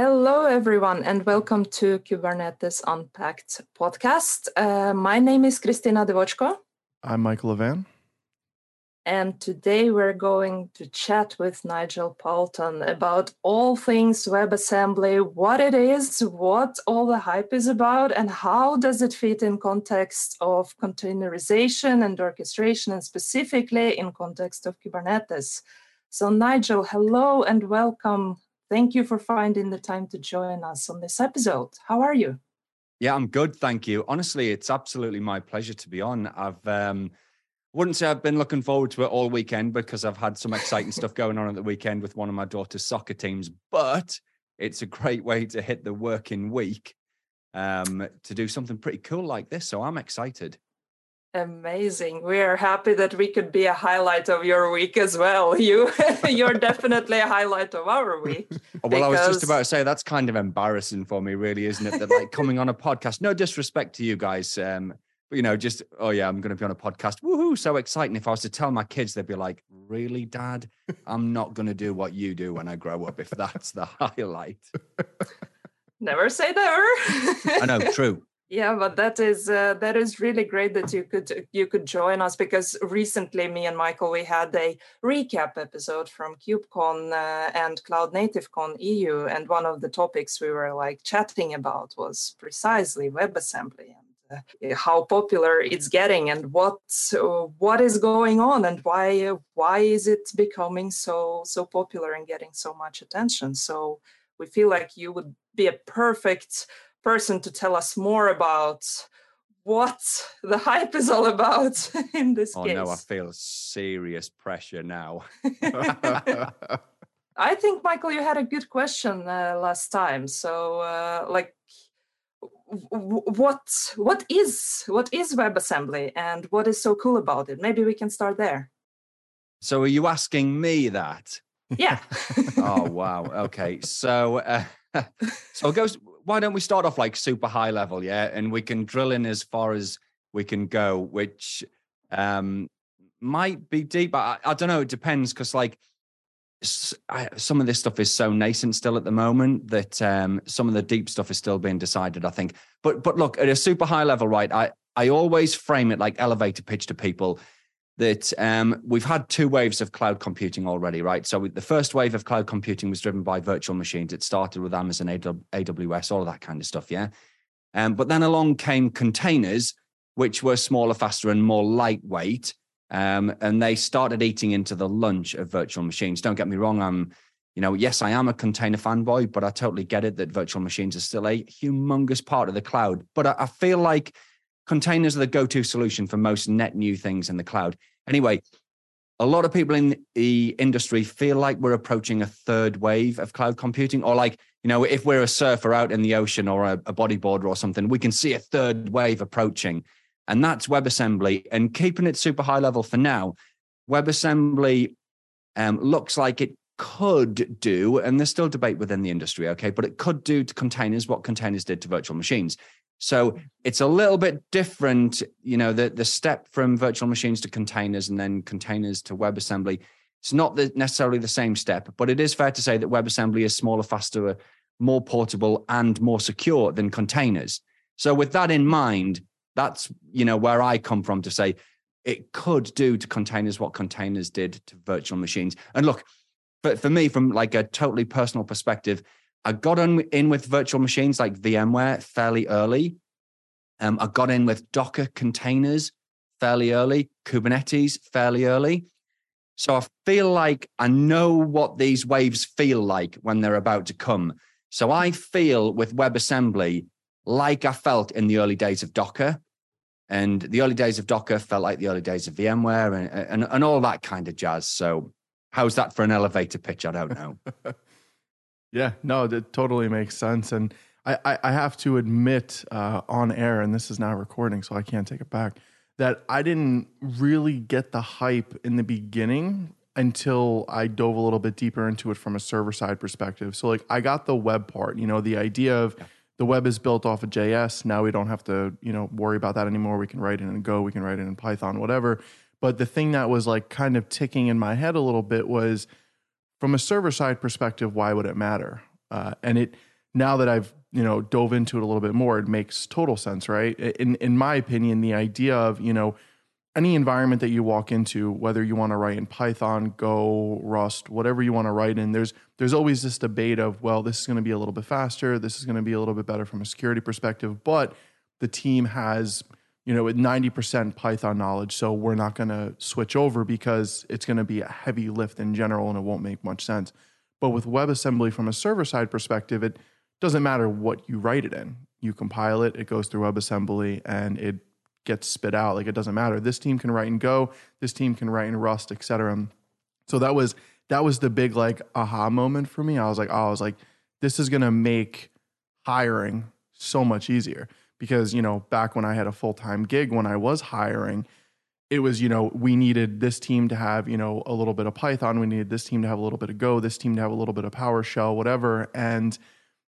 Hello, everyone, and welcome to Kubernetes Unpacked podcast. Uh, my name is Kristina Devochko. I'm Michael Levan. And today we're going to chat with Nigel Poulton about all things WebAssembly, what it is, what all the hype is about, and how does it fit in context of containerization and orchestration, and specifically in context of Kubernetes. So, Nigel, hello and welcome. Thank you for finding the time to join us on this episode. How are you? Yeah, I'm good, thank you. Honestly, it's absolutely my pleasure to be on. I've um, wouldn't say I've been looking forward to it all weekend because I've had some exciting stuff going on at the weekend with one of my daughter's soccer teams, but it's a great way to hit the working week um, to do something pretty cool like this. So I'm excited. Amazing. We are happy that we could be a highlight of your week as well. You you're definitely a highlight of our week. well, because... I was just about to say that's kind of embarrassing for me, really, isn't it? That like coming on a podcast, no disrespect to you guys. Um, you know, just oh yeah, I'm going to be on a podcast. Woohoo! So exciting. If I was to tell my kids, they'd be like, "Really, Dad? I'm not going to do what you do when I grow up. If that's the highlight." Never say never. I know, true. Yeah, but that is uh, that is really great that you could you could join us because recently me and Michael we had a recap episode from KubeCon uh, and Cloud Native Con EU, and one of the topics we were like chatting about was precisely WebAssembly uh, how popular it's getting and what what is going on and why why is it becoming so so popular and getting so much attention. So we feel like you would be a perfect person to tell us more about what the hype is all about in this oh, case. no, I feel serious pressure now. I think, Michael, you had a good question uh, last time. So, uh, like, what what is what is WebAssembly and what is so cool about it? Maybe we can start there. So, are you asking me that? Yeah. oh wow. Okay. So, uh, so it goes. Why don't we start off like super high level, yeah, and we can drill in as far as we can go, which um, might be deep. I, I don't know. It depends because like I, some of this stuff is so nascent still at the moment that um, some of the deep stuff is still being decided. I think, but but look at a super high level, right? I I always frame it like elevator pitch to people that um, we've had two waves of cloud computing already, right? So the first wave of cloud computing was driven by virtual machines. It started with Amazon, AWS, all of that kind of stuff, yeah. Um, but then along came containers, which were smaller, faster, and more lightweight. Um, and they started eating into the lunch of virtual machines. Don't get me wrong, I'm, you know, yes, I am a container fanboy, but I totally get it that virtual machines are still a humongous part of the cloud. But I, I feel like containers are the go-to solution for most net new things in the cloud. Anyway, a lot of people in the industry feel like we're approaching a third wave of cloud computing, or like, you know, if we're a surfer out in the ocean or a, a bodyboarder or something, we can see a third wave approaching and that's WebAssembly. And keeping it super high level for now, WebAssembly um, looks like it could do, and there's still debate within the industry, okay, but it could do to containers what containers did to virtual machines. So it's a little bit different, you know, the, the step from virtual machines to containers and then containers to WebAssembly. It's not the, necessarily the same step, but it is fair to say that WebAssembly is smaller, faster, more portable, and more secure than containers. So with that in mind, that's you know where I come from to say it could do to containers what containers did to virtual machines. And look, but for me, from like a totally personal perspective, I got on in with virtual machines like VMware fairly early. Um, I got in with Docker containers fairly early, Kubernetes fairly early. So I feel like I know what these waves feel like when they're about to come. So I feel with WebAssembly like I felt in the early days of Docker, and the early days of Docker felt like the early days of VMware and, and, and all that kind of jazz. So, how's that for an elevator pitch? I don't know. yeah, no, that totally makes sense. And I, I, I have to admit uh, on air, and this is now recording, so I can't take it back, that I didn't really get the hype in the beginning until I dove a little bit deeper into it from a server side perspective. So, like, I got the web part, you know, the idea of, yeah the web is built off of JS. Now we don't have to, you know, worry about that anymore. We can write it in Go, we can write it in Python, whatever. But the thing that was like kind of ticking in my head a little bit was from a server side perspective, why would it matter? Uh, and it now that I've you know dove into it a little bit more, it makes total sense, right? In in my opinion, the idea of you know any environment that you walk into, whether you want to write in Python, Go, Rust, whatever you want to write in, there's there's always this debate of well, this is going to be a little bit faster, this is going to be a little bit better from a security perspective, but the team has you know, with 90% Python knowledge. So we're not going to switch over because it's going to be a heavy lift in general and it won't make much sense. But with WebAssembly from a server side perspective, it doesn't matter what you write it in. You compile it, it goes through WebAssembly, and it gets spit out. Like it doesn't matter. This team can write in Go, this team can write in Rust, etc. So that was that was the big like aha moment for me. I was like, oh, I was like, this is gonna make hiring so much easier because you know back when I had a full time gig when I was hiring, it was you know we needed this team to have you know a little bit of Python, we needed this team to have a little bit of Go, this team to have a little bit of PowerShell, whatever, and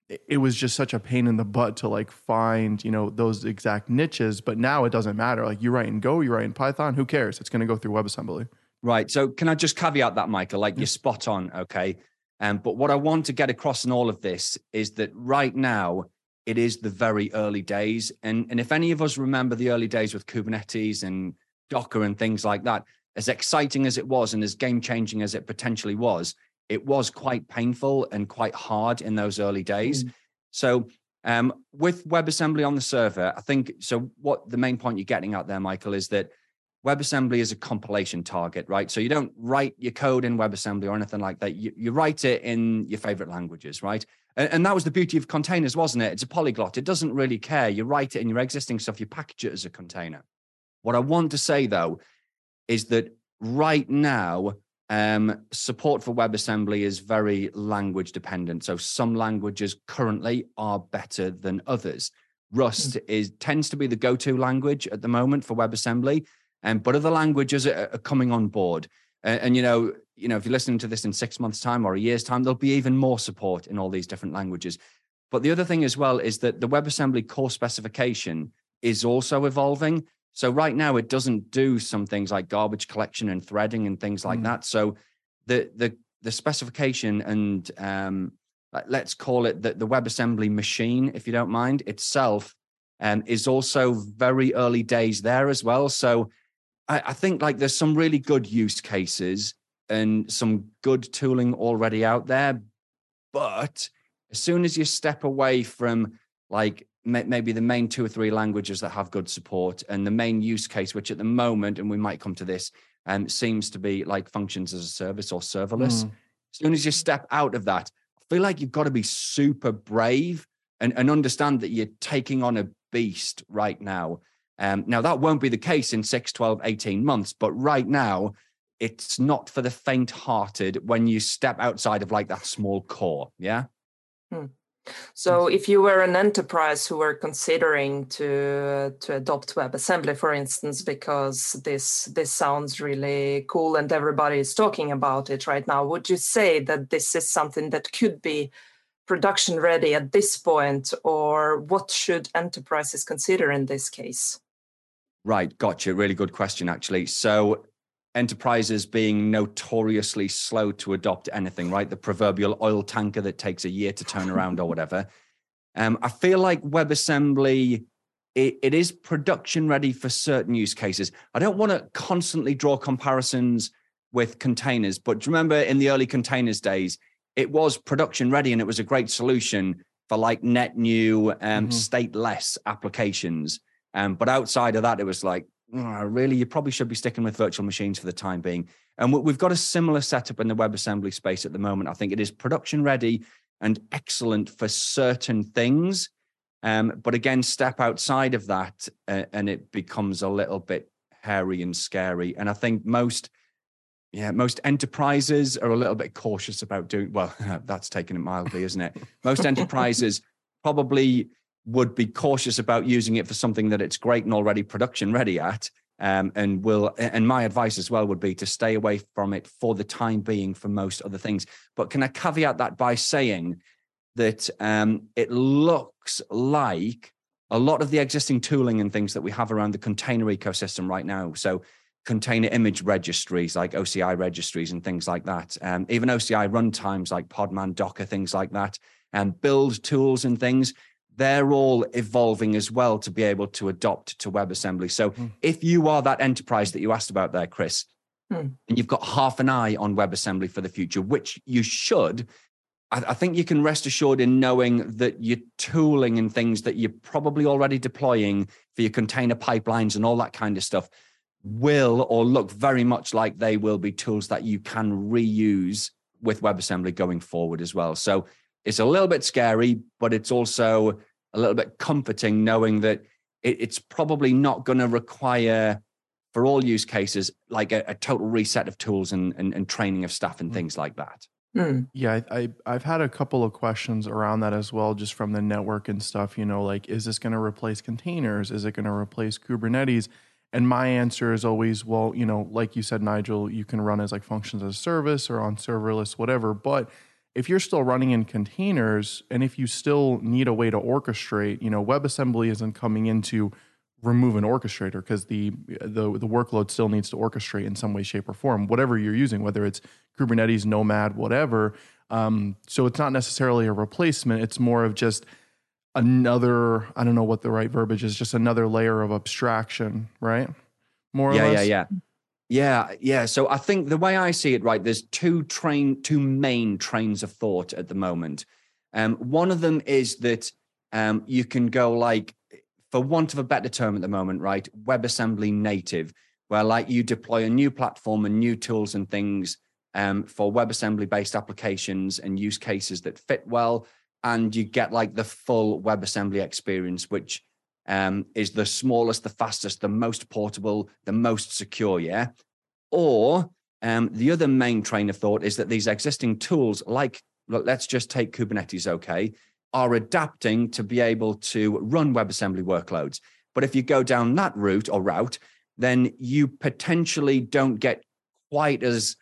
it was just such a pain in the butt to like find you know those exact niches but now it doesn't matter like you write in go you write in python who cares? It's going to go through webassembly. Right so can i just caveat that michael? Like you're spot on okay? Um, but what i want to get across in all of this is that right now it is the very early days. And, and if any of us remember the early days with Kubernetes and Docker and things like that, as exciting as it was and as game changing as it potentially was, it was quite painful and quite hard in those early days. Mm. So, um, with WebAssembly on the server, I think so. What the main point you're getting at there, Michael, is that WebAssembly is a compilation target, right? So you don't write your code in WebAssembly or anything like that. You, you write it in your favorite languages, right? And, and, that was the beauty of containers, wasn't it? It's a polyglot. It doesn't really care. You write it in your existing stuff, you package it as a container. What I want to say though is that right now, um, support for WebAssembly is very language dependent. So some languages currently are better than others. Rust mm. is tends to be the go-to language at the moment for WebAssembly, and um, but other languages are, are coming on board. And, and, you know, you know, if you're listening to this in six months' time or a year's time, there'll be even more support in all these different languages. But the other thing as well is that the WebAssembly core specification is also evolving. So right now it doesn't do some things like garbage collection and threading and things like mm. that. So the the the specification and um, let's call it the, the WebAssembly machine, if you don't mind, itself um, is also very early days there as well. So I, I think like there's some really good use cases and some good tooling already out there. But as soon as you step away from like maybe the main two or three languages that have good support and the main use case, which at the moment, and we might come to this, um, seems to be like functions as a service or serverless. Mm. As soon as you step out of that, I feel like you've got to be super brave and, and understand that you're taking on a beast right now. Um, now, that won't be the case in 6, 12, 18 months, but right now, it's not for the faint hearted when you step outside of like that small core. Yeah. Hmm. So, if you were an enterprise who were considering to to adopt WebAssembly, for instance, because this this sounds really cool and everybody is talking about it right now, would you say that this is something that could be production ready at this point, or what should enterprises consider in this case? Right, gotcha. Really good question, actually. So, enterprises being notoriously slow to adopt anything, right? The proverbial oil tanker that takes a year to turn around or whatever. Um, I feel like WebAssembly it, it is production ready for certain use cases. I don't want to constantly draw comparisons with containers, but remember in the early containers days, it was production ready and it was a great solution for like net new, um, mm-hmm. stateless applications. Um, but outside of that, it was like, oh, really, you probably should be sticking with virtual machines for the time being. And we've got a similar setup in the WebAssembly space at the moment. I think it is production ready and excellent for certain things. Um, but again, step outside of that uh, and it becomes a little bit hairy and scary. And I think most, yeah, most enterprises are a little bit cautious about doing, well, that's taking it mildly, isn't it? Most enterprises probably would be cautious about using it for something that it's great and already production ready at. Um, and will and my advice as well would be to stay away from it for the time being for most other things. But can I caveat that by saying that um, it looks like a lot of the existing tooling and things that we have around the container ecosystem right now. So container image registries like OCI registries and things like that. Um, even OCI runtimes like Podman, Docker, things like that, and build tools and things. They're all evolving as well to be able to adopt to WebAssembly. So mm. if you are that enterprise that you asked about there, Chris, mm. and you've got half an eye on WebAssembly for the future, which you should, I, I think you can rest assured in knowing that your tooling and things that you're probably already deploying for your container pipelines and all that kind of stuff will or look very much like they will be tools that you can reuse with WebAssembly going forward as well. So it's a little bit scary, but it's also a little bit comforting knowing that it, it's probably not going to require for all use cases like a, a total reset of tools and, and, and, training of staff and mm. things like that. Mm. Yeah, I, I have had a couple of questions around that as well, just from the network and stuff. You know, like is this going to replace containers? Is it going to replace Kubernetes? And my answer is always, well, you know, like you said, Nigel, you can run as like functions as a service or on serverless, whatever. But if you're still running in containers and if you still need a way to orchestrate, you know, WebAssembly isn't coming in to remove an orchestrator because the, the the workload still needs to orchestrate in some way, shape, or form, whatever you're using, whether it's Kubernetes, Nomad, whatever. Um, so it's not necessarily a replacement. It's more of just another i don't know what the right verbiage is just another layer of abstraction right more yeah yeah yeah yeah yeah so i think the way i see it right there's two train two main trains of thought at the moment. Um, one of them is that um, you can go like for want of a better term at the moment right webassembly native where like you deploy a new platform and new tools and things um, for webassembly based applications and use cases that fit well and you get like the full WebAssembly experience, which um, is the smallest, the fastest, the most portable, the most secure. Yeah. Or um, the other main train of thought is that these existing tools, like let's just take Kubernetes, okay, are adapting to be able to run WebAssembly workloads. But if you go down that route or route, then you potentially don't get quite as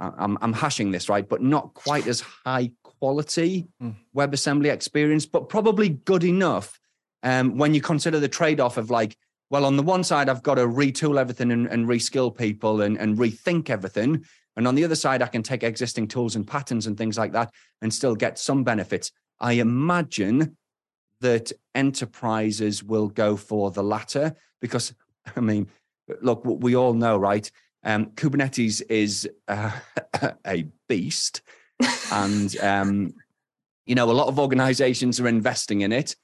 I'm, I'm hashing this right, but not quite as high quality mm. WebAssembly experience, but probably good enough um, when you consider the trade off of like, well, on the one side, I've got to retool everything and, and reskill people and, and rethink everything. And on the other side, I can take existing tools and patterns and things like that and still get some benefits. I imagine that enterprises will go for the latter because, I mean, look, we all know, right? Um, Kubernetes is uh, a beast and um, you know a lot of organizations are investing in it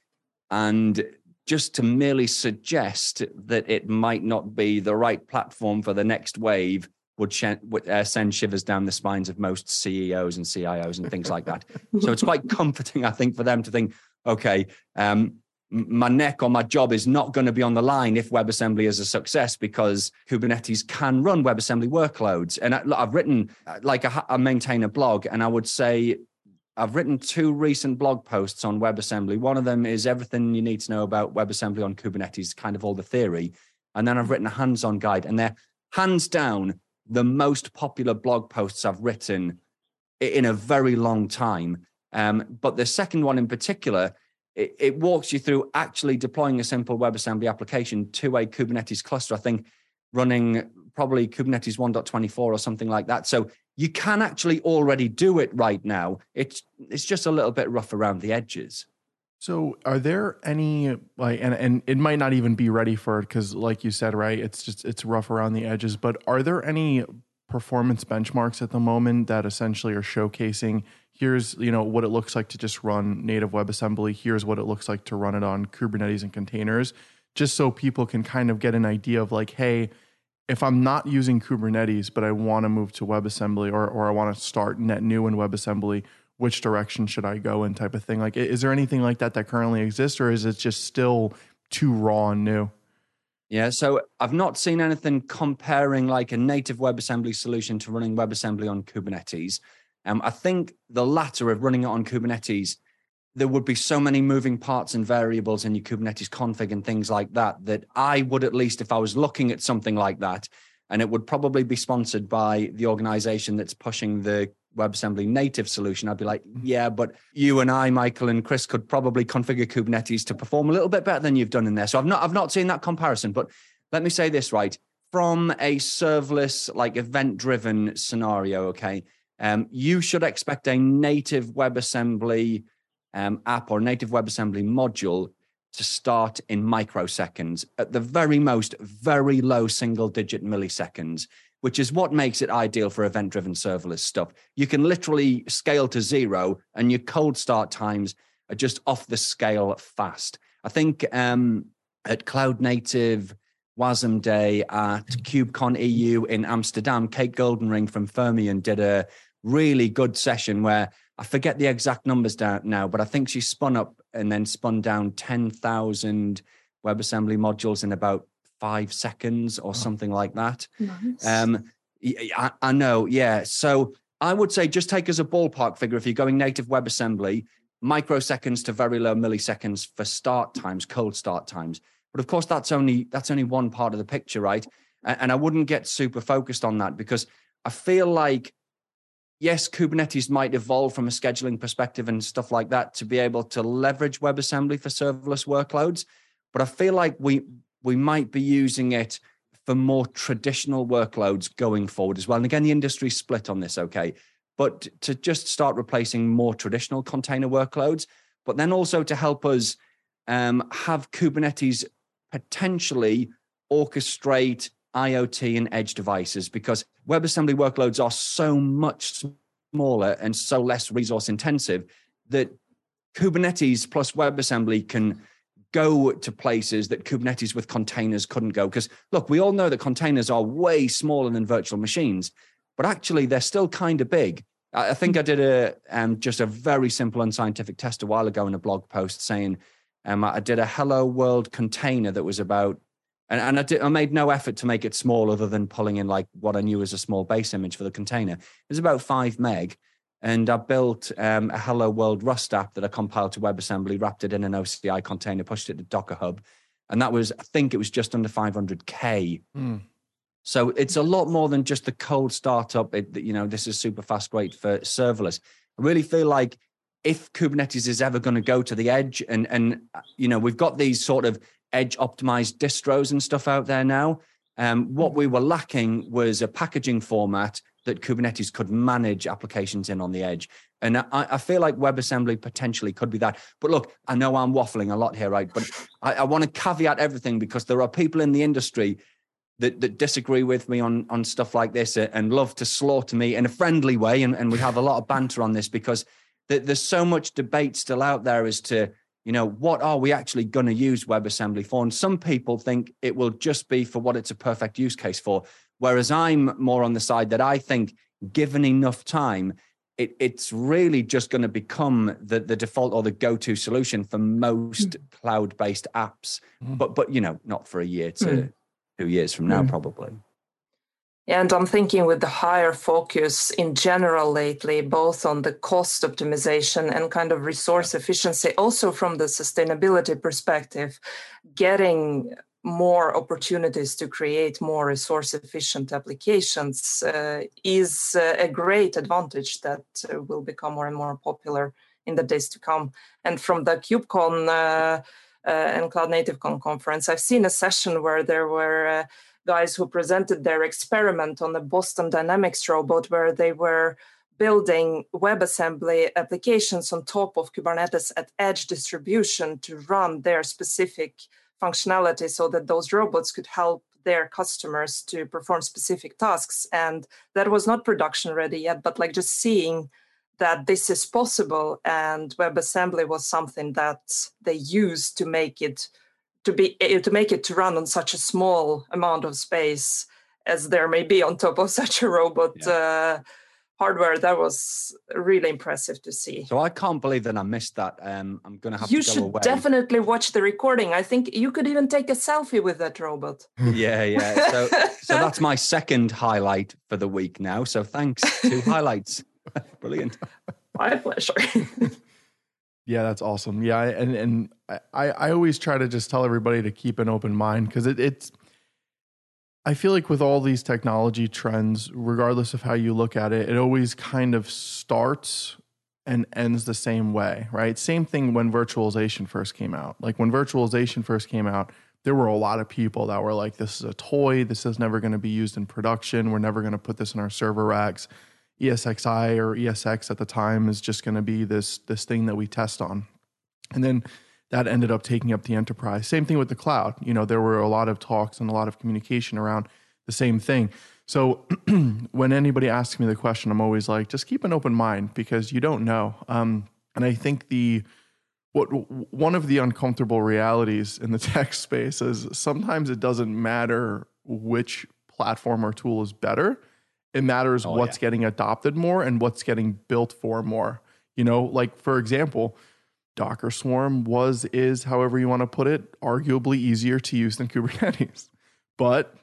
and just to merely suggest that it might not be the right platform for the next wave would, sh- would uh, send shivers down the spines of most CEOs and CIOs and things like that. so it's quite comforting, I think, for them to think, okay, um, my neck or my job is not going to be on the line if WebAssembly is a success because Kubernetes can run WebAssembly workloads. And I, have written, uh, like, I, I maintain a blog, and I would say I've written two recent blog posts on WebAssembly. One of them is everything you need to know about WebAssembly on Kubernetes, kind of all the theory. And then I've written a hands on guide, and they're hands down the most popular blog posts I've written in a very long time. Um, but the second one in particular, it, it, walks you through actually deploying a simple WebAssembly application to a Kubernetes cluster. I think running probably Kubernetes 1.24 or something like that. So you can actually already do it right now. It's it's just a little bit rough around the edges. So are there any like and and it might not even be ready for it because like you said, right? It's just it's rough around the edges. But are there any performance benchmarks at the moment that essentially are showcasing here's you know what it looks like to just run native WebAssembly. Here's what it looks like to run it on Kubernetes and containers, just so people can kind of get an idea of like, hey, if I'm not using Kubernetes, but I want to move to WebAssembly or or I want to start net new in WebAssembly, which direction should I go in type of thing. Like, is there anything like that that currently exists, or is it just still too raw and new? Yeah, so I've not seen anything comparing like a native WebAssembly solution to running WebAssembly on Kubernetes. Um, I think the latter of running it on Kubernetes, there would be so many moving parts and variables in your Kubernetes config and things like that that I would at least, if I was looking at something like that, and it would probably be sponsored by the organization that's pushing the WebAssembly native solution, I'd be like, mm-hmm. yeah, but you and I, Michael and Chris, could probably configure Kubernetes to perform a little bit better than you've done in there. So I've not, I've not seen that comparison. But let me say this right from a serverless, like event driven scenario, okay, um, you should expect a native WebAssembly um, app or native WebAssembly module to start in microseconds, at the very most, very low single digit milliseconds, which is what makes it ideal for event driven serverless stuff. You can literally scale to zero, and your cold start times are just off the scale fast. I think um, at Cloud Native WASM Day at KubeCon EU in Amsterdam, Kate Goldenring from Fermyon did a really good session where I forget the exact numbers down now, but I think she spun up and then spun down 10,000 WebAssembly modules in about five seconds or something like that. Nice. Um, I, I know, yeah. So I would say just take as a ballpark figure if you're going native WebAssembly, microseconds to very low milliseconds for start times, cold start times. But of course, that's only that's only one part of the picture, right? And I wouldn't get super focused on that because I feel like yes, Kubernetes might evolve from a scheduling perspective and stuff like that to be able to leverage WebAssembly for serverless workloads. But I feel like we we might be using it for more traditional workloads going forward as well. And again, the industry split on this, okay. But to just start replacing more traditional container workloads, but then also to help us um, have Kubernetes potentially orchestrate IoT and edge devices because WebAssembly workloads are so much smaller and so less resource intensive that Kubernetes plus WebAssembly can go to places that Kubernetes with containers couldn't go. Because look, we all know that containers are way smaller than virtual machines, but actually they're still kind of big. I think I did a um, just a very simple unscientific test a while ago in a blog post saying um, I did a Hello World container that was about and, and I, did, I made no effort to make it small other than pulling in like what I knew was a small base image for the container. It was about five meg. And I built um, a Hello World Rust app that I compiled to WebAssembly, wrapped it in an OCI container, pushed it to Docker Hub. And that was, I think it was just under 500K. Mm. So it's a lot more than just the cold startup. It, you know, this is super fast rate for serverless. I really feel like if Kubernetes is ever going to go to the edge, and and you know, we've got these sort of edge optimized distros and stuff out there now. Um, what we were lacking was a packaging format that Kubernetes could manage applications in on the edge. And I, I, feel like WebAssembly potentially could be that. But look, I know I'm waffling a lot here, right? But I, I want to caveat everything because there are people in the industry that, that disagree with me on, on stuff like this and love to slaughter me in a friendly way. And, and we have a lot of banter on this because there's so much debate still out there as to you know, what are we actually going to use WebAssembly for? And some people think it will just be for what it's a perfect use case for. Whereas I'm more on the side that I think, given enough time, it, it's really just going to become the, the default or the go-to solution for most mm. cloud-based apps. Mm. But but you know, not for a year to mm. two years from now, hmm. probably. And I'm thinking with the higher focus in general lately, both on the cost optimization and kind of resource efficiency, also from the sustainability perspective, getting more opportunities to create more resource efficient applications uh, is uh, a great advantage that uh, will become more and more popular in the days to come. And from the KubeCon uh, uh, and Cloud Native Con conference, I've seen a session where there were uh, guys who presented their experiment on the Boston Dynamics robot, where they were building WebAssembly applications on top of Kubernetes at edge distribution to run their specific functionality so that those robots could help their customers to perform specific tasks. And that was not production ready yet, but like just seeing that this is possible and WebAssembly was something that they used to make it to be eh, to make it to run on such a small amount of space as there may be on top of such a robot yeah. uh, hardware that was really impressive to see. So i can't believe that i missed that. Um, i'm gonna have you to should away. definitely watch the recording. I think you could even take a selfie with that robot. Yeah yeah. So so that's my second highlight for the week now. So thanks two highlights. Brilliant. My pleasure yeah, that's awesome. Yeah, and and I I always try to just tell everybody to keep an open mind because it, it's. I feel like with all these technology trends, regardless of how you look at it, it always kind of starts and ends the same way, right? Same thing when virtualization first came out. Like when virtualization first came out, there were a lot of people that were like, this is a toy. This is never going to be used in production. We're never going to put this in our server racks. ESXi or ESX at the time is just going to be this this thing that we test on. And then that ended up taking up the enterprise. Same thing with the cloud. You know, there were a lot of talks and a lot of communication around the same thing. So when anybody asks me the question, I'm always like, just keep an open mind because you don't know. Um, and I think the what one of the uncomfortable realities in the tech space is sometimes it doesn't matter which platform or tool is better. It matters oh, what's yeah. getting adopted more and what's getting built for more. You know, like for example, Docker Swarm was, is, however you want to put it, arguably easier to use than Kubernetes. But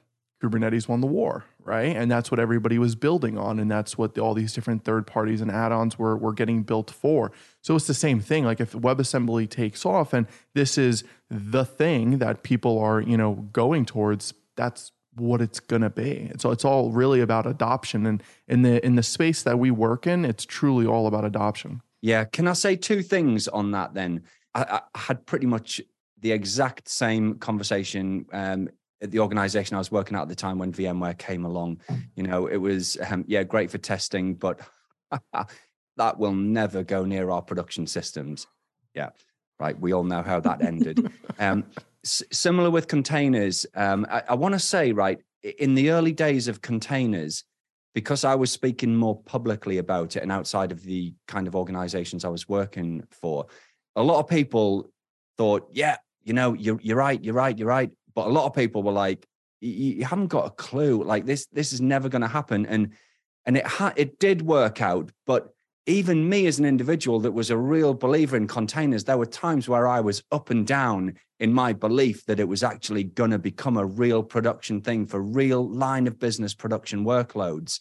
Kubernetes won the war, right? And that's what everybody was building on. And that's what the, all these different third parties and add ons were, were getting built for. So it's the same thing. Like if WebAssembly takes off and this is the thing that people are, you know, going towards, that's what it's going to be. So it's all really about adoption. And in the, in the space that we work in, it's truly all about adoption. Yeah. Can I say two things on that then? I, I had pretty much the exact same conversation um, at the organization I was working at at the time when VMware came along. You know, it was, um, yeah, great for testing, but that will never go near our production systems. Yeah. Right. We all know how that ended. um, similar with containers. Um, I, I want to say, right, in the early days of containers, because I was speaking more publicly about it and outside of the kind of organizations I was working for, a lot of people thought, yeah, you know, you're, you're right, you're right, you're right. But a lot of people were like, you haven't got a clue. Like this, this is never going to happen. And and it ha- it did work out. But even me as an individual that was a real believer in containers, there were times where I was up and down in my belief that it was actually going to become a real production thing for real line of business production workloads.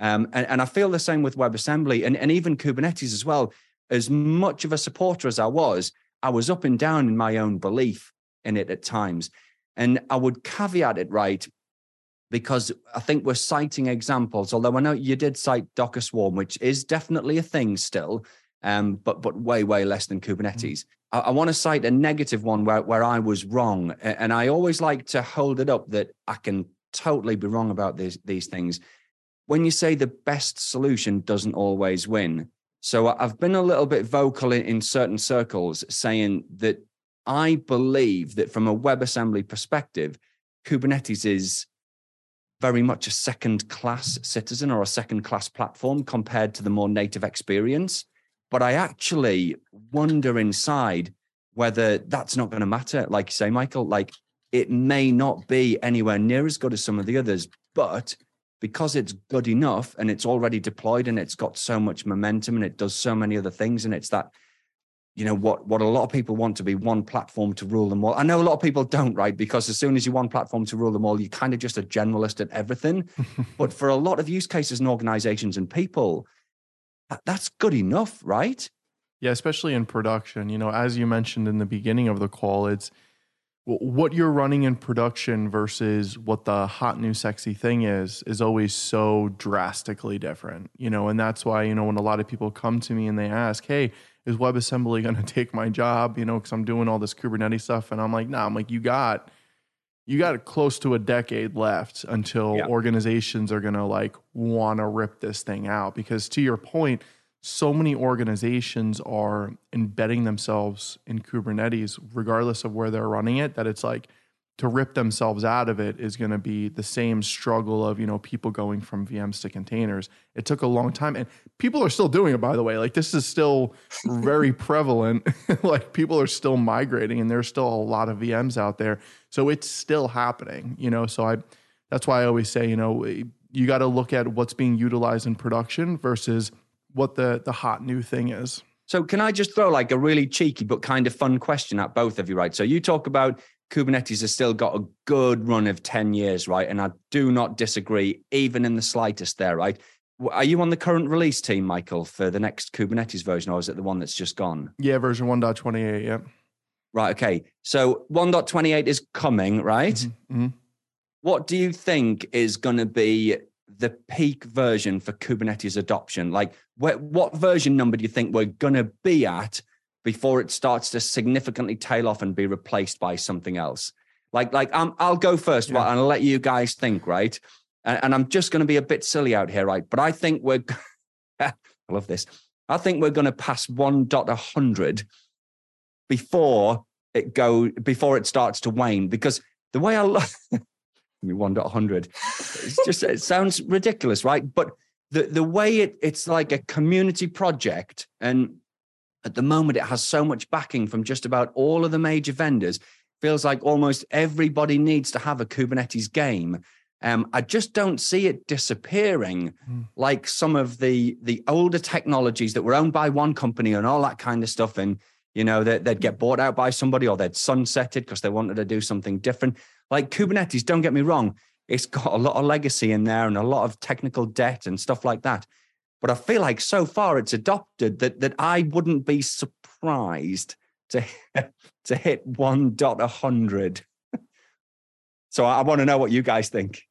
Um, and, and I feel the same with WebAssembly and, and even Kubernetes as well. As much of a supporter as I was, I was up and down in my own belief in it at times. And I would caveat it right because I think we're citing examples, although I know you did cite Docker Swarm, which is definitely a thing still, um, but but way, way less than Kubernetes. Mm-hmm. I, I want to cite a negative one where, where I was wrong. And I always like to hold it up that I can totally be wrong about these, these things. When you say the best solution doesn't always win. So I've been a little bit vocal in, in certain circles saying that I believe that from a WebAssembly perspective, Kubernetes is very much a second class citizen or a second class platform compared to the more native experience. But I actually wonder inside whether that's not going to matter. Like you say, Michael, like it may not be anywhere near as good as some of the others, but because it's good enough and it's already deployed and it's got so much momentum and it does so many other things and it's that you know what what a lot of people want to be one platform to rule them all. I know a lot of people don't right? Because as soon as you one platform to rule them all you're kind of just a generalist at everything. But for a lot of use cases and organizations and people that's good enough right? Yeah especially in production. You know as you mentioned in the beginning of the call it's what you're running in production versus what the hot new sexy thing is is always so drastically different you know and that's why you know when a lot of people come to me and they ask hey is WebAssembly going to take my job? You know, because I'm doing all this Kubernetes stuff, and I'm like, nah. I'm like, you got, you got close to a decade left until yeah. organizations are going to like want to rip this thing out. Because to your point, so many organizations are embedding themselves in Kubernetes, regardless of where they're running it. That it's like to rip themselves out of it is going to be the same struggle of you know people going from VMs to containers. It took a long time, and people are still doing it. By the way, like this is still very prevalent. like people are still migrating, and there's still a lot of VMs out there, so it's still happening. You know, so I that's why I always say you know you got to look at what's being utilized in production versus what the the hot new thing is. So can I just throw like a really cheeky but kind of fun question at both of you, right? So you talk about Kubernetes has still got a good run of 10 years, right? And I do not disagree, even in the slightest there, right? Are you on the current release team, Michael, for the next Kubernetes version, or is it the one that's just gone? Yeah, version 1.28, yeah. Right, okay. So 1.28 is coming, right? Mm-hmm. Mm-hmm. What do you think is going to be the peak version for Kubernetes adoption? Like, what, what version number do you think we're going to be at before it starts to significantly tail off and be replaced by something else. Like, like um, I'll go first, yeah. and I'll let you guys think, right? And, and I'm just going to be a bit silly out here, right? But I think we're, I love this. I think we're going to pass one dot a hundred before it go before it starts to wane because the way I love me one dot hundred, it's just it sounds ridiculous, right? But the the way it it's like a community project and at the moment it has so much backing from just about all of the major vendors feels like almost everybody needs to have a kubernetes game um, i just don't see it disappearing mm. like some of the the older technologies that were owned by one company and all that kind of stuff and you know that they'd get bought out by somebody or they'd sunsetted because they wanted to do something different like kubernetes don't get me wrong it's got a lot of legacy in there and a lot of technical debt and stuff like that. But I feel like so far it's adopted that that I wouldn't be surprised to to hit one dot a hundred. so I, I want to know what you guys think.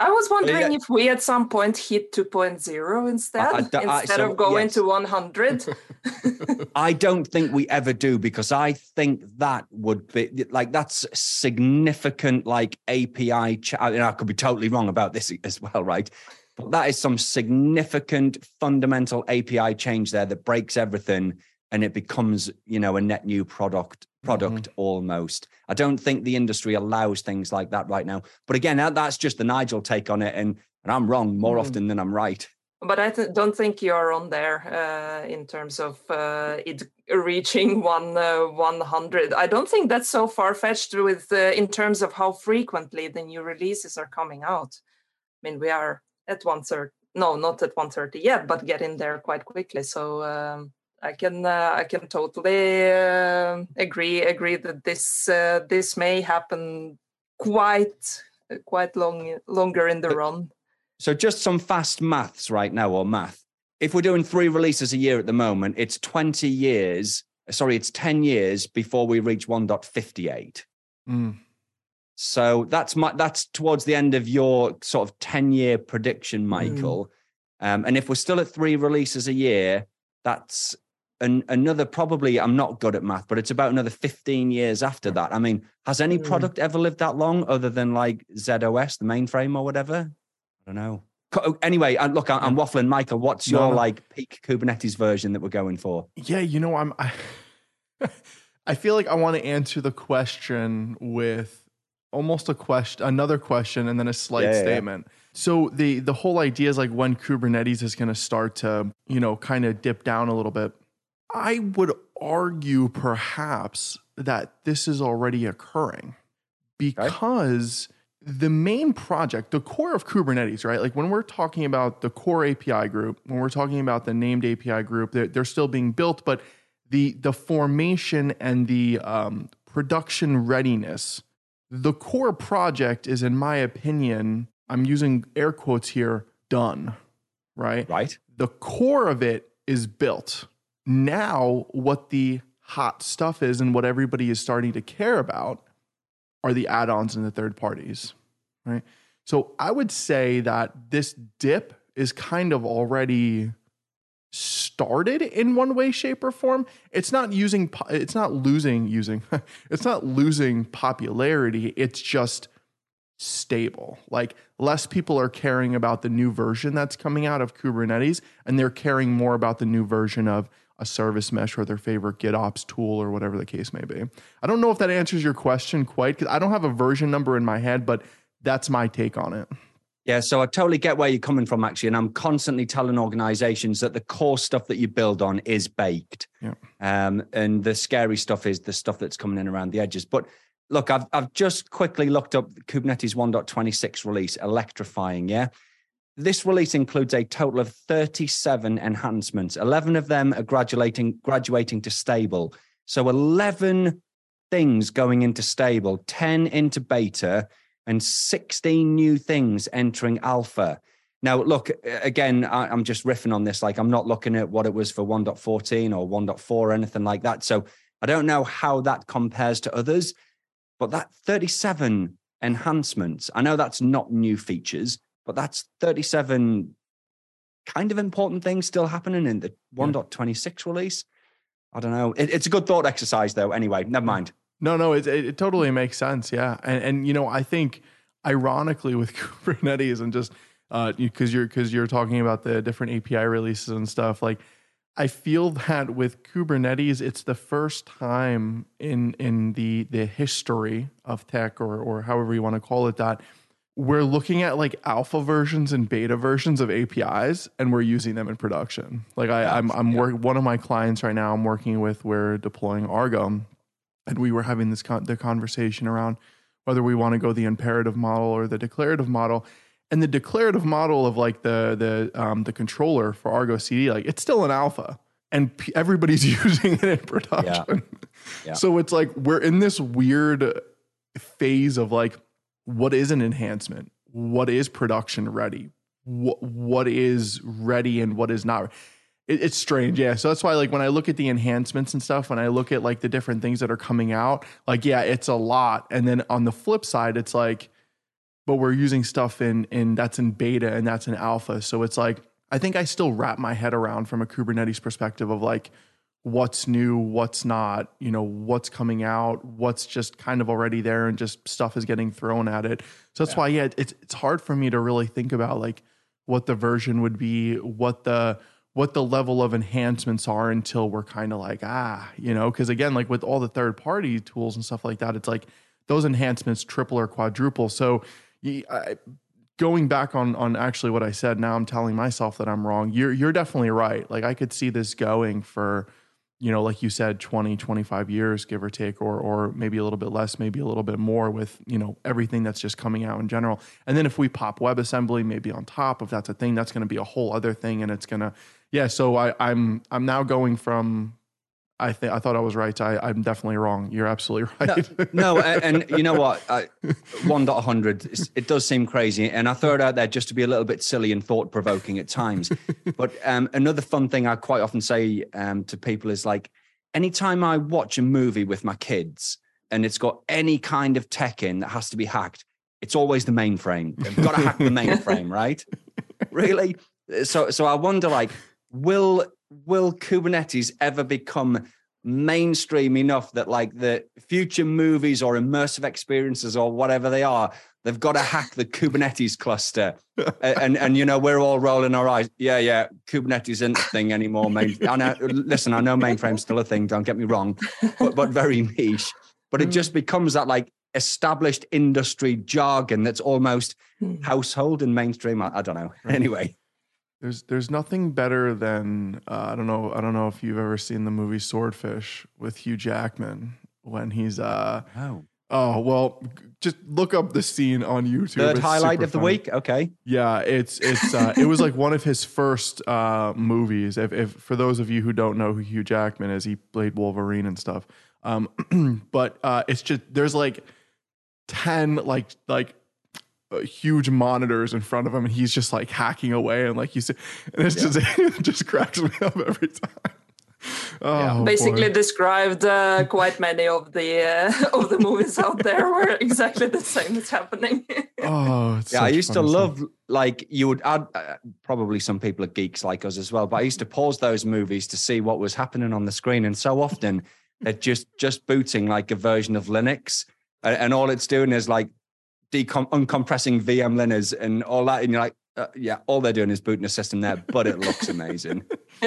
I was wondering yeah. if we at some point hit 2.0 instead, I, I, instead so, of going yes. to 100. I don't think we ever do because I think that would be like that's significant, like API. Ch- I, mean, I could be totally wrong about this as well, right? But that is some significant fundamental API change there that breaks everything and it becomes, you know, a net new product product mm-hmm. almost. I don't think the industry allows things like that right now. But again, that, that's just the Nigel take on it, and and I'm wrong more mm. often than I'm right. But I th- don't think you're on there uh, in terms of uh, it reaching one uh, 100. I don't think that's so far fetched with uh, in terms of how frequently the new releases are coming out. I mean, we are at 130. No, not at 130 yet, but getting there quite quickly. So um, I can uh, I can totally uh, agree agree that this uh, this may happen quite quite long longer in the run. So just some fast maths right now or math. If we're doing three releases a year at the moment, it's 20 years. Sorry, it's 10 years before we reach 1.58. Mm. So that's my that's towards the end of your sort of 10 year prediction, mm. Michael. Mm. Um, and if we're still at three releases a year, that's an, another probably i'm not good at math but it's about another 15 years after that i mean has any hmm. product ever lived that long other than like z/OS the mainframe or whatever i don't know oh, anyway look i'm waffling michael what's your no, no. like peak kubernetes version that we're going for yeah you know i'm i, I feel like i want to answer the question with almost a question another question and then a slight yeah, statement yeah. so the the whole idea is like when kubernetes is going to start to you know kind of dip down a little bit I would argue perhaps that this is already occurring because okay. the main project, the core of Kubernetes, right? Like when we're talking about the core API group, when we're talking about the named API group, they're, they're still being built, but the the formation and the um, production readiness, the core project is, in my opinion, I'm using air quotes here, done. Right. Right. The core of it is built now, what the hot stuff is and what everybody is starting to care about are the add ons and the third parties, right? So I would say that this dip is kind of already started in one way shape or form it's not using it's not losing using it's not losing popularity it's just stable like less people are caring about the new version that's coming out of kubernetes and they're caring more about the new version of a service mesh or their favorite GitOps tool or whatever the case may be. I don't know if that answers your question quite because I don't have a version number in my head, but that's my take on it. Yeah, so I totally get where you're coming from, actually. And I'm constantly telling organizations that the core stuff that you build on is baked. Yeah. Um, and the scary stuff is the stuff that's coming in around the edges. But look, I've, I've just quickly looked up Kubernetes 1.26 release, electrifying. Yeah. This release includes a total of 37 enhancements. 11 of them are graduating graduating to stable. So 11 things going into stable, 10 into beta, and 16 new things entering alpha. Now, look, again, I'm just riffing on this. Like, I'm not looking at what it was for 1.14 or 1.4 or anything like that. So I don't know how that compares to others, but that 37 enhancements, I know that's not new features, but that's 37 kind of important things still happening in the 1.26 release. I don't know. It, it's a good thought exercise, though. Anyway, never mind. No, no, it, it, it totally makes sense. Yeah. And, and, you know, I think ironically with Kubernetes and just because uh, you're, because you're talking about the different API releases and stuff, like I feel that with Kubernetes, it's the first time in, in the, the history of tech or, or however you want to call it that we're looking at like alpha versions and beta versions of APIs and we're using them in production. Like I, I'm, I'm yeah. work, one of my clients right now I'm working with, we're deploying Argo and we were having this con- the conversation around whether we want to go the imperative model or the declarative model. And the declarative model of like the the um, the controller for Argo CD, like it's still an alpha, and p- everybody's using it in production. Yeah. Yeah. So it's like we're in this weird phase of like, what is an enhancement? What is production ready? What what is ready and what is not? It, it's strange yeah. So that's why like when i look at the enhancements and stuff when i look at like the different things that are coming out like yeah it's a lot. And then on the flip side it's like but we're using stuff in in that's in beta and that's in alpha. So it's like i think i still wrap my head around from a kubernetes perspective of like what's new what's not you know what's coming out what's just kind of already there and just stuff is getting thrown at it. So that's yeah. why yeah it's it's hard for me to really think about like what the version would be what the what the level of enhancements are until we're kind of like ah you know? Because again like with all the third party tools and stuff like that it's like those enhancements triple or quadruple. So I, going back on on actually what i said now i'm telling myself that i'm wrong you're you're definitely right. Like i could see this going for you know like you said 20 25 years give or take or or maybe a little bit less maybe a little bit more with you know everything that's just coming out in general. And then if we pop webassembly maybe on top if that's a thing that's going to be a whole other thing and it's going to yeah, so I, I'm I'm now going from I think I thought I was right. I, I'm definitely wrong. You're absolutely right. No, no and, and, you know what? I, one dot hundred. It does seem crazy, and I throw it out there just to be a little bit silly and thought provoking at times. but um, another fun thing I quite often say um, to people is like, anytime I watch a movie with my kids and it's got any kind of tech in that has to be hacked, it's always the mainframe. They've got to hack the mainframe, right? Really? So, so I wonder, like will will Kubernetes ever become mainstream enough that like the future movies or immersive experiences or whatever they are, they've got to hack the Kubernetes cluster. and, and, and you know, we're all rolling our eyes. Yeah, yeah, Kubernetes isn't a thing anymore. Main, I know, listen, I know mainframe's still a thing, don't get me wrong, but but very niche. But it just becomes that like established industry jargon that's almost hmm. household and mainstream. I, I don't know. Anyway. There's there's nothing better than uh, I don't know I don't know if you've ever seen the movie Swordfish with Hugh Jackman when he's uh oh oh well just look up the scene on YouTube. Third highlight of the week. Okay. Yeah, it's it's uh, it was like one of his first uh, movies. If, if for those of you who don't know who Hugh Jackman is, he played Wolverine and stuff. Um, but uh, it's just there's like ten like like huge monitors in front of him and he's just like hacking away and like he's and it's yeah. just it just cracks me up every time oh, yeah. basically boy. described uh, quite many of the uh, of the movies out there where exactly the same is happening oh yeah i used to love like you would add uh, probably some people are geeks like us as well but i used to pause those movies to see what was happening on the screen and so often they're just just booting like a version of linux and all it's doing is like decom- uncompressing VM liners and all that, and you're like, uh, yeah, all they're doing is booting a system there, but it looks amazing.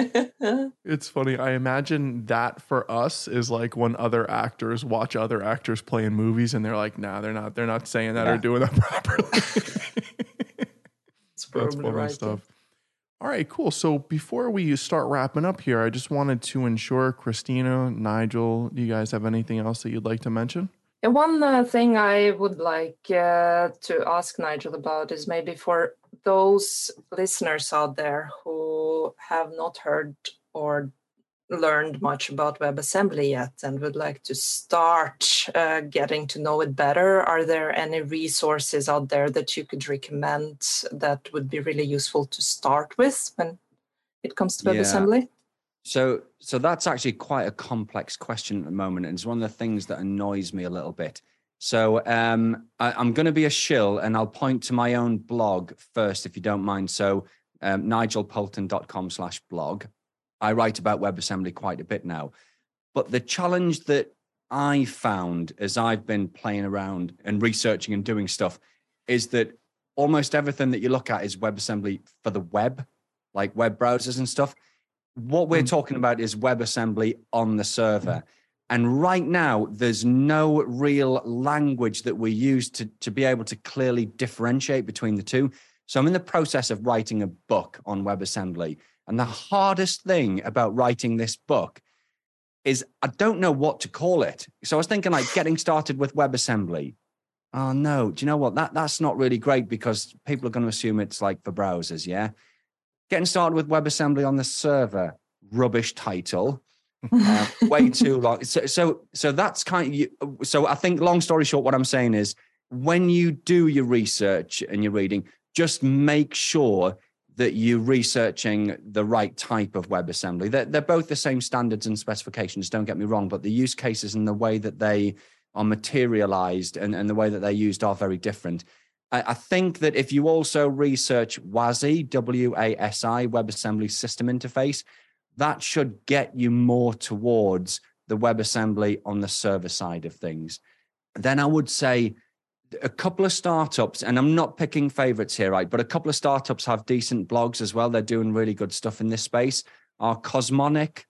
it's funny. I imagine that for us is like when other actors watch other actors play in movies, and they're like, "Nah, they're not. They're not saying that yeah. or doing that properly." it's That's funny right. stuff. All right, cool. So before we start wrapping up here, I just wanted to ensure Kristina, Nigel, do you guys have anything else that you'd like to mention? One uh, thing I would like uh, to ask Nigel about is maybe for those listeners out there who have not heard or learned much about WebAssembly yet and would like to start uh, getting to know it better, are there any resources out there that you could recommend that would be really useful to start with when it comes to WebAssembly? Yeah. So, so that's actually quite a complex question at the moment, and it's one of the things that annoys me a little bit. So, um, I, am going to be a shill, and I'll point to my own blog first, if you don't mind. So, um, nigelpoulton.com/blog. I write about WebAssembly quite a bit now, but the challenge that I found as I've been playing around and researching and doing stuff is that almost everything that you look at is WebAssembly for the web, like web browsers and stuff. What we're mm. talking about is WebAssembly on the server. And right now, there's no real language that we use to, to be able to clearly differentiate between the two. So I'm in the process of writing a book on WebAssembly. And the hardest thing about writing this book is I don't know what to call it. So I was thinking like getting started with WebAssembly. Oh no, do you know what? That that's not really great because people are going to assume it's like for browsers, yeah. Getting started with WebAssembly on the server, rubbish title. uh, way too long. So, so, so that's kind of. So, I think, long story short, what I'm saying is, when you do your research and your reading, just make sure that you're researching the right type of WebAssembly. They're, they're both the same standards and specifications, don't get me wrong, but the use cases and the way that they are materialized and, and the way that they're used are very different. I, I think that if you also research WASI, W A S I, WebAssembly System Interface, that should get you more towards the WebAssembly on the server side of things. Then I would say a couple of startups, and I'm not picking favorites here, right? But a couple of startups have decent blogs as well. They're doing really good stuff in this space. Are Cosmonic,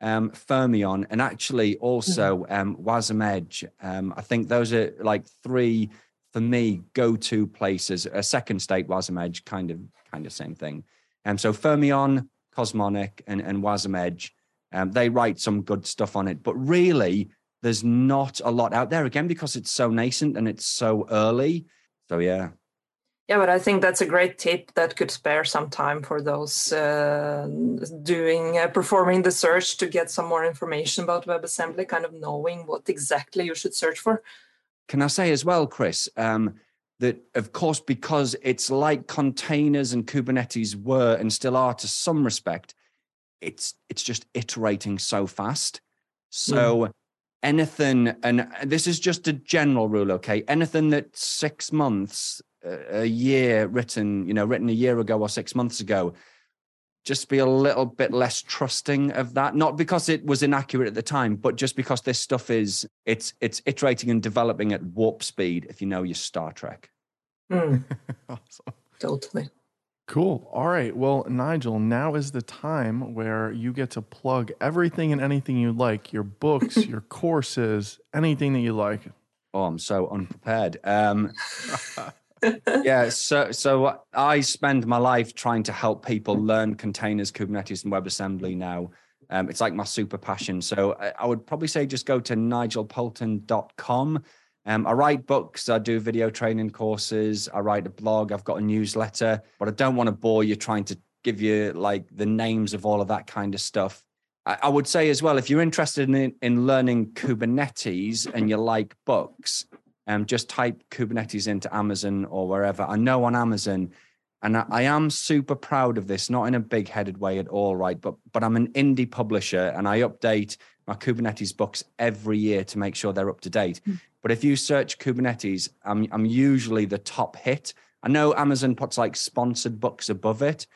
um, Fermyon, and actually also mm-hmm. um, Wasm Edge. Um, I think those are like three for me go-to places. A second state Wasm Edge, kind of, kind of same thing. And um, so Fermyon, Cosmonic, and and Wasm Edge. Um, they write some good stuff on it, but really there's not a lot out there again because it's so nascent and it's so early. So yeah. Yeah, but I think that's a great tip that could spare some time for those uh, doing uh, performing the search to get some more information about WebAssembly, kind of knowing what exactly you should search for. Can I say as well, Chris, um, that of course because it's like containers and Kubernetes were and still are to some respect, it's it's just iterating so fast. So. Mm anything, and this is just a general rule, okay? Anything that's six months, a year written, you know, written a year ago or six months ago, just be a little bit less trusting of that. Not because it was inaccurate at the time, but just because this stuff is it's it's iterating and developing at warp speed. If you know your Star Trek. Mm. awesome. Totally. Cool. All right. Well, Nigel, now is the time where you get to plug everything and anything you like your books, your courses, anything that you like. Oh, I'm so unprepared. Um, yeah. So, so I spend my life trying to help people learn containers, Kubernetes, and WebAssembly now. Um, it's like my super passion. So I, I would probably say just go to nigelpoulton.com. um, I write books, I do video training courses, I write a blog, I've got a newsletter, but I don't want to bore you trying to give you like the names of all of that kind of stuff. I, I would say as well, if you're interested in, in learning Kubernetes and you like books, um, just type Kubernetes into Amazon or wherever. I know on Amazon, and I, I am super proud of this, not in a big headed way at all, right? But but I'm an indie publisher and I update my Kubernetes books every year to make sure they're up to date. Mm. But if you search Kubernetes, I'm, I'm usually the top hit. I know Amazon puts like sponsored books above it,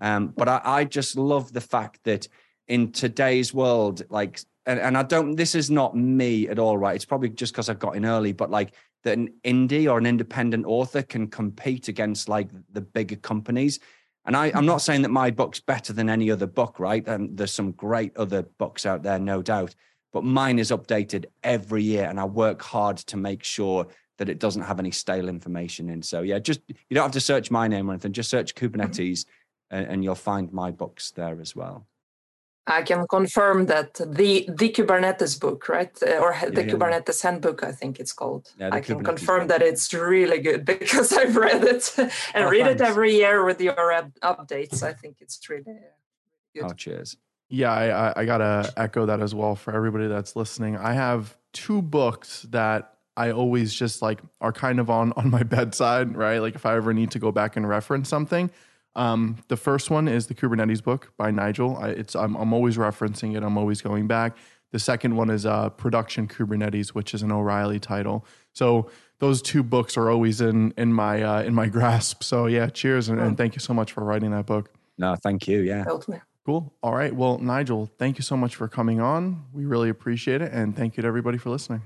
um, but I, I, just love the fact that in today's world, like, and, and I don't, this is not me at all, right? It's probably just because I got in early, but like that an indie or an independent author can compete against like the bigger companies. And I, am not saying that my book's better than any other book, right? And there's some great other books out there, no doubt but mine is updated every year and I work hard to make sure that it doesn't have any stale information in. So yeah, just you don't have to search my name or anything, just search mm-hmm. Kubernetes and, and you'll find my books there as well. I can confirm that the the Kubernetes book, right, uh, or the yeah, Kubernetes yeah. handbook, I think it's called. Yeah, I can Kubernetes confirm book. that it's really good because I've read it and oh, read thanks. it every year with your updates. I think it's really good. Oh, cheers. Yeah, I, I gotta echo that as well for everybody that's listening. I have two books that I always just like are kind of on on my bedside, right? Like if I ever need to go back and reference something. Um, the first one is the Kubernetes book by Nigel. I, it's I'm, I'm always referencing it. I'm always going back. The second one is uh, Production Kubernetes, which is an O'Reilly title. So those two books are always in in my uh, in my grasp. So yeah, cheers and, and thank you so much for writing that book. No, thank you. Yeah. Cool. All right. Well, Nigel, thank you so much for coming on. We really appreciate it. And thank you to everybody for listening.